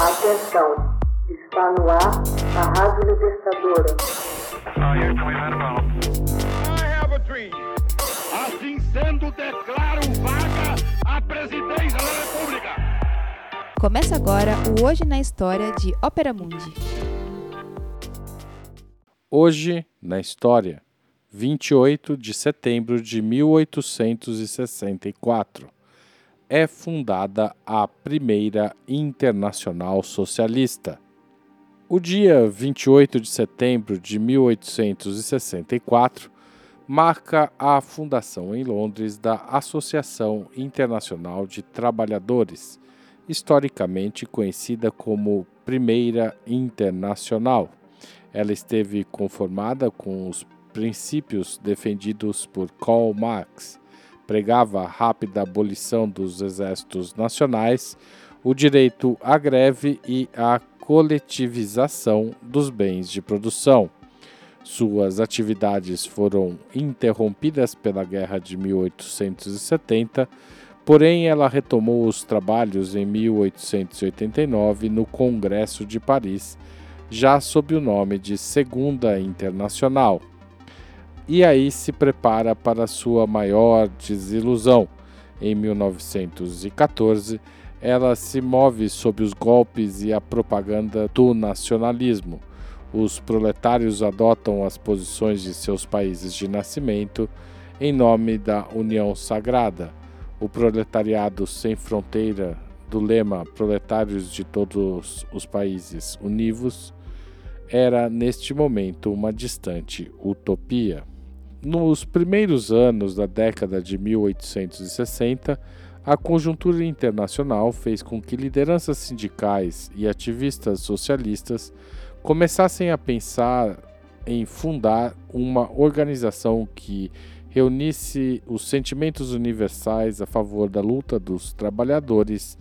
Atenção, está no ar a Rádio Libertadora. Assim sendo, declaro vaga a presidência da República. Começa agora o Hoje na História de Ópera Mundi. Hoje na História, 28 de setembro de 1864 é fundada a primeira Internacional Socialista. O dia 28 de setembro de 1864 marca a fundação em Londres da Associação Internacional de Trabalhadores, historicamente conhecida como Primeira Internacional. Ela esteve conformada com os princípios defendidos por Karl Marx pregava a rápida abolição dos exércitos nacionais, o direito à greve e a coletivização dos bens de produção. Suas atividades foram interrompidas pela Guerra de 1870, porém ela retomou os trabalhos em 1889 no Congresso de Paris, já sob o nome de Segunda Internacional e aí se prepara para sua maior desilusão. Em 1914, ela se move sob os golpes e a propaganda do nacionalismo. Os proletários adotam as posições de seus países de nascimento em nome da União Sagrada. O proletariado sem fronteira, do lema Proletários de todos os países univos, era neste momento uma distante utopia. Nos primeiros anos da década de 1860, a conjuntura internacional fez com que lideranças sindicais e ativistas socialistas começassem a pensar em fundar uma organização que reunisse os sentimentos universais a favor da luta dos trabalhadores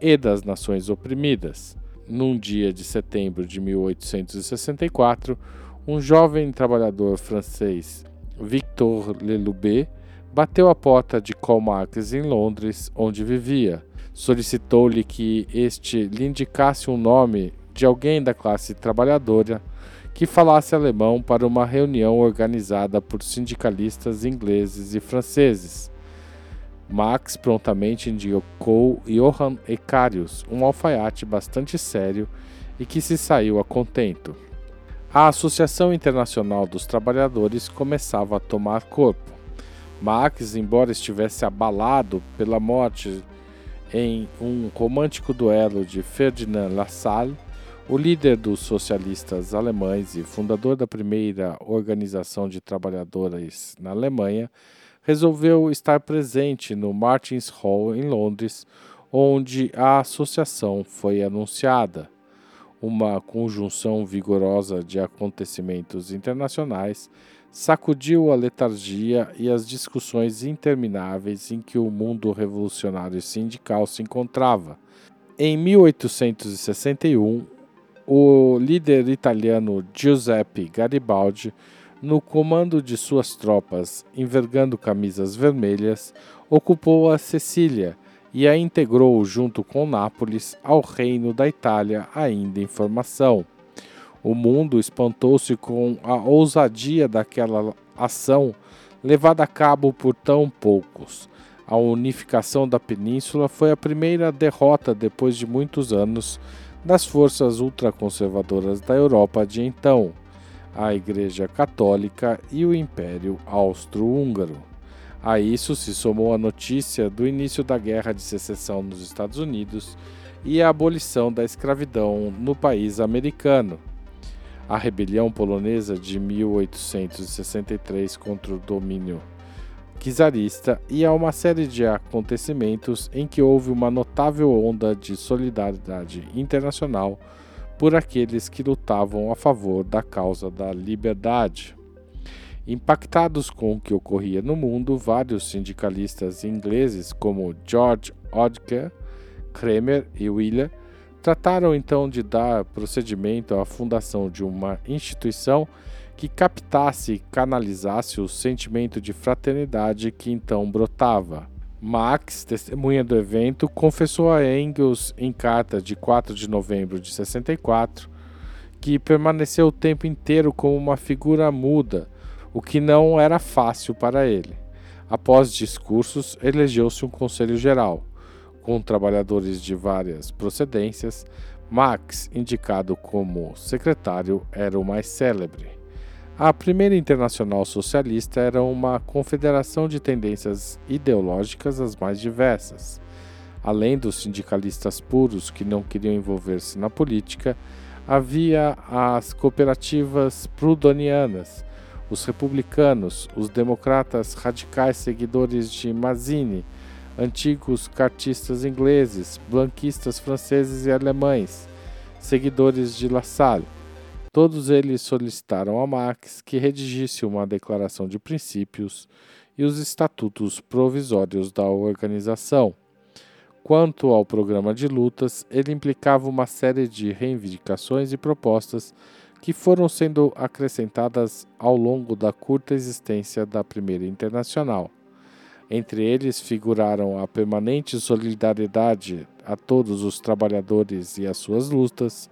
e das nações oprimidas. Num dia de setembro de 1864, um jovem trabalhador francês Victor Leloubet, bateu à porta de Karl Marx em Londres, onde vivia. Solicitou-lhe que este lhe indicasse um nome de alguém da classe trabalhadora que falasse alemão para uma reunião organizada por sindicalistas ingleses e franceses. Marx prontamente indicou Johann Ecarius, um alfaiate bastante sério e que se saiu a contento a Associação Internacional dos Trabalhadores começava a tomar corpo. Marx, embora estivesse abalado pela morte em um romântico duelo de Ferdinand Lassalle, o líder dos socialistas alemães e fundador da primeira organização de trabalhadores na Alemanha, resolveu estar presente no Martins Hall em Londres, onde a associação foi anunciada uma conjunção vigorosa de acontecimentos internacionais sacudiu a letargia e as discussões intermináveis em que o mundo revolucionário sindical se encontrava. Em 1861, o líder italiano Giuseppe Garibaldi, no comando de suas tropas envergando camisas vermelhas, ocupou a Sicília e a integrou junto com Nápoles ao reino da Itália ainda em formação. O mundo espantou-se com a ousadia daquela ação levada a cabo por tão poucos. A unificação da península foi a primeira derrota depois de muitos anos das forças ultraconservadoras da Europa de então, a Igreja Católica e o Império Austro-Húngaro. A isso se somou a notícia do início da Guerra de Secessão nos Estados Unidos e a abolição da escravidão no país americano. A rebelião polonesa de 1863 contra o domínio czarista e a uma série de acontecimentos em que houve uma notável onda de solidariedade internacional por aqueles que lutavam a favor da causa da liberdade. Impactados com o que ocorria no mundo, vários sindicalistas ingleses, como George Odker, Kremer e Wheeler, trataram então de dar procedimento à fundação de uma instituição que captasse e canalizasse o sentimento de fraternidade que então brotava. Marx, testemunha do evento, confessou a Engels em carta de 4 de novembro de 64 que permaneceu o tempo inteiro como uma figura muda, o que não era fácil para ele. Após discursos, elegeu-se um conselho geral, com trabalhadores de várias procedências. Marx, indicado como secretário, era o mais célebre. A primeira Internacional Socialista era uma confederação de tendências ideológicas as mais diversas. Além dos sindicalistas puros que não queriam envolver-se na política, havia as cooperativas prudonianas, os republicanos, os democratas radicais seguidores de Mazzini, antigos cartistas ingleses, blanquistas franceses e alemães, seguidores de La Salle. Todos eles solicitaram a Marx que redigisse uma declaração de princípios e os estatutos provisórios da organização. Quanto ao programa de lutas, ele implicava uma série de reivindicações e propostas que foram sendo acrescentadas ao longo da curta existência da Primeira Internacional. Entre eles figuraram a permanente solidariedade a todos os trabalhadores e as suas lutas,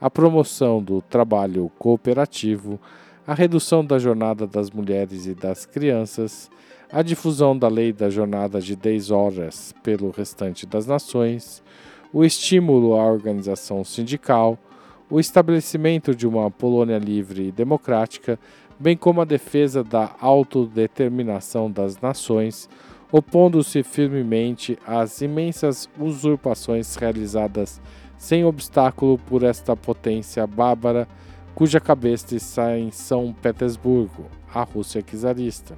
a promoção do trabalho cooperativo, a redução da jornada das mulheres e das crianças, a difusão da lei da jornada de 10 horas pelo restante das nações, o estímulo à organização sindical, o estabelecimento de uma Polônia livre e democrática, bem como a defesa da autodeterminação das nações, opondo-se firmemente às imensas usurpações realizadas sem obstáculo por esta potência bárbara, cuja cabeça está em São Petersburgo, a Rússia czarista.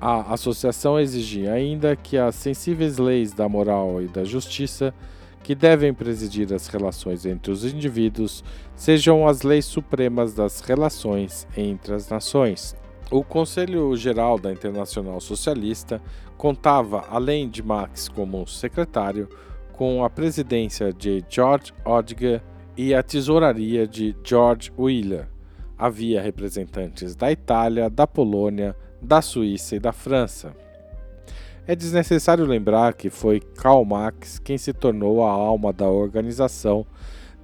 A associação exigia ainda que as sensíveis leis da moral e da justiça, que devem presidir as relações entre os indivíduos, sejam as leis supremas das relações entre as nações. O Conselho Geral da Internacional Socialista contava, além de Marx como secretário, com a presidência de George Odger e a tesouraria de George Wheeler. Havia representantes da Itália, da Polônia, da Suíça e da França. É desnecessário lembrar que foi Karl Marx quem se tornou a alma da organização,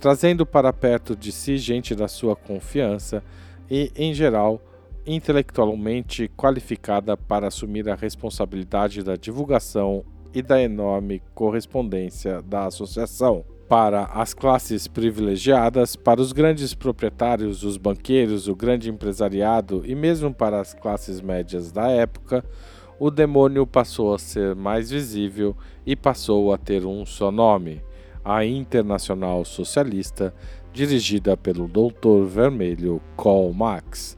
trazendo para perto de si gente da sua confiança e, em geral, intelectualmente qualificada para assumir a responsabilidade da divulgação e da enorme correspondência da associação. Para as classes privilegiadas, para os grandes proprietários, os banqueiros, o grande empresariado e mesmo para as classes médias da época, o demônio passou a ser mais visível e passou a ter um só nome: a Internacional Socialista, dirigida pelo Doutor Vermelho Karl Marx.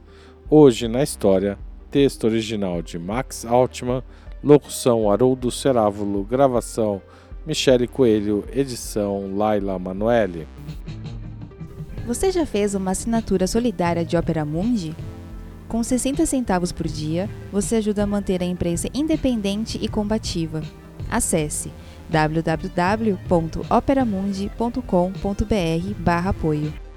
Hoje na história, texto original de Max Altman, locução Haroldo Cerávulo, gravação Michele Coelho, edição Laila Manoeli. Você já fez uma assinatura solidária de Opera Mundi? Com 60 centavos por dia, você ajuda a manter a imprensa independente e combativa. Acesse www.operamundi.com.br/apoio.